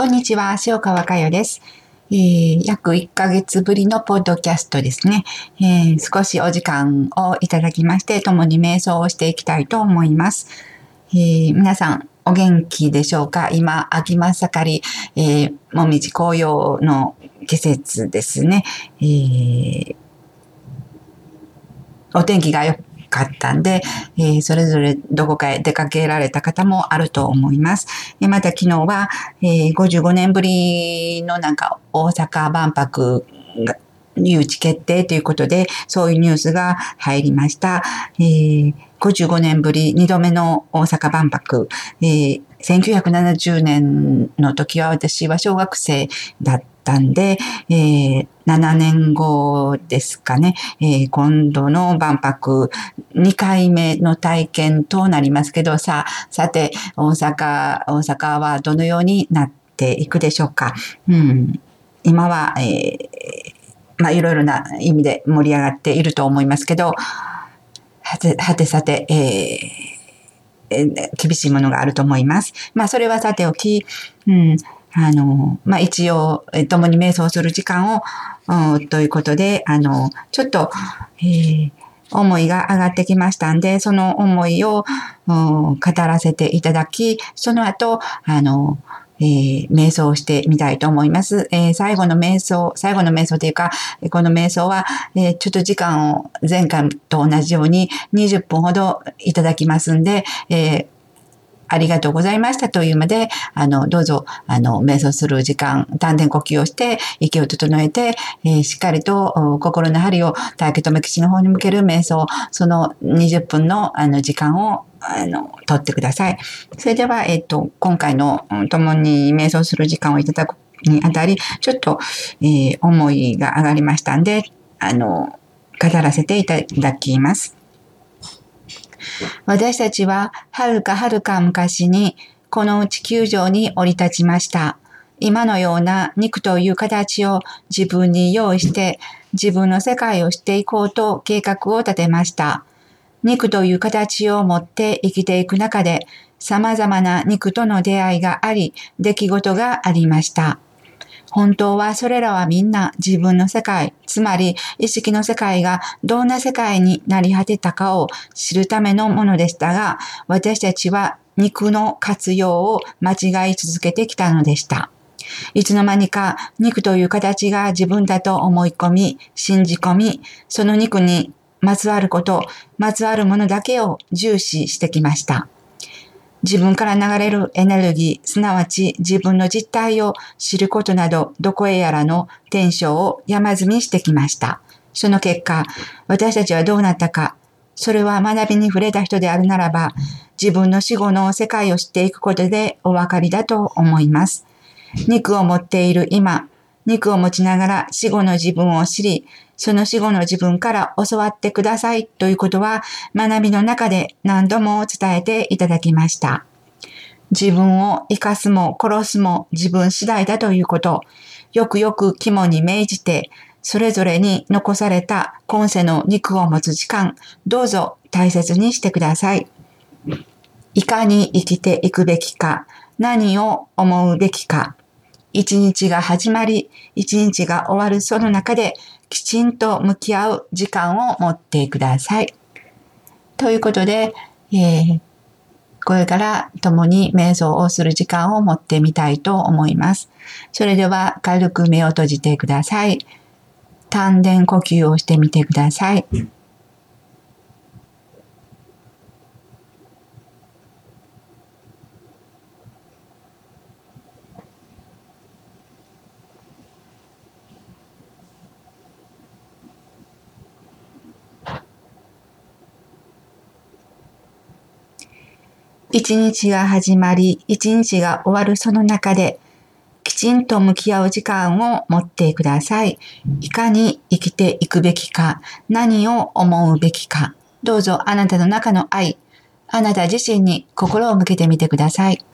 こんにちは、塩川佳代です。えー、約1ヶ月ぶりのポッドキャストですね、えー、少しお時間をいただきまして、共に瞑想をしていきたいと思います。えー、皆さん、お元気でしょうか？今、秋真盛り、えー、もみじ紅葉の季節ですね。えー、お天気が良かったんで、えー、それぞれどこかへ出かけられた方もあると思います。えまた昨日は、えー、55年ぶりのなんか大阪万博が誘致決定ということで、そういうニュースが入りました。えー、55年ぶり2度目の大阪万博、えー、1970年の時は私は小学生だったんで、えー、7年後ですかね、えー、今度の万博2回目の体験となりますけど、さ、さて、大阪、大阪はどのようになっていくでしょうか。うん、今は、えー、まあ、いろいろな意味で盛り上がっていると思いますけど、はて、はてさて、えー、厳しいものがあると思います。まあ、それはさておき、うん、あの、まあ、一応、共に瞑想する時間を、ということで、あの、ちょっと、えー、思いが上がってきましたんで、その思いを語らせていただき、その後、あの、えー、瞑想をしてみたいと思います。えー、最後の瞑想、最後の瞑想というか、この瞑想は、えー、ちょっと時間を前回と同じように20分ほどいただきますんで、えありがとうございましたというまで、あの、どうぞ、あの、瞑想する時間、丹田呼吸をして、息を整えて、えー、しっかりと心の針を大気留基地の方に向ける瞑想、その20分のあの時間をあの、取ってください。それでは、えっ、と、今回の共に瞑想する時間をいただくにあたり、ちょっと、えー、思いが上がりましたんで、あの、語らせていただきます。私たちははるかはるか昔にこの地球上に降り立ちました。今のような肉という形を自分に用意して自分の世界をしていこうと計画を立てました。肉という形を持って生きていく中で様々な肉との出会いがあり、出来事がありました。本当はそれらはみんな自分の世界、つまり意識の世界がどんな世界になり果てたかを知るためのものでしたが、私たちは肉の活用を間違い続けてきたのでした。いつの間にか肉という形が自分だと思い込み、信じ込み、その肉にまつわること、まつわるものだけを重視してきました。自分から流れるエネルギー、すなわち自分の実態を知ることなど、どこへやらの転生を山積みしてきました。その結果、私たちはどうなったか、それは学びに触れた人であるならば、自分の死後の世界を知っていくことでお分かりだと思います。肉を持っている今、肉を持ちながら死後の自分を知り、その死後の自分から教わってくださいということは学びの中で何度も伝えていただきました。自分を生かすも殺すも自分次第だということ、よくよく肝に銘じて、それぞれに残された今世の肉を持つ時間、どうぞ大切にしてください。いかに生きていくべきか、何を思うべきか、一日が始まり、一日が終わるその中できちんと向き合う時間を持ってください。ということで、えー、これから共に瞑想をする時間を持ってみたいと思います。それでは軽く目を閉じてください。丹田呼吸をしてみてください。一日が始まり、一日が終わるその中で、きちんと向き合う時間を持ってください。いかに生きていくべきか、何を思うべきか、どうぞあなたの中の愛、あなた自身に心を向けてみてください。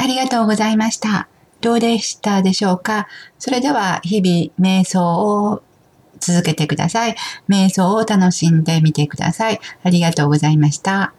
ありがとうございました。どうでしたでしょうか？それでは日々瞑想を続けてください。瞑想を楽しんでみてください。ありがとうございました。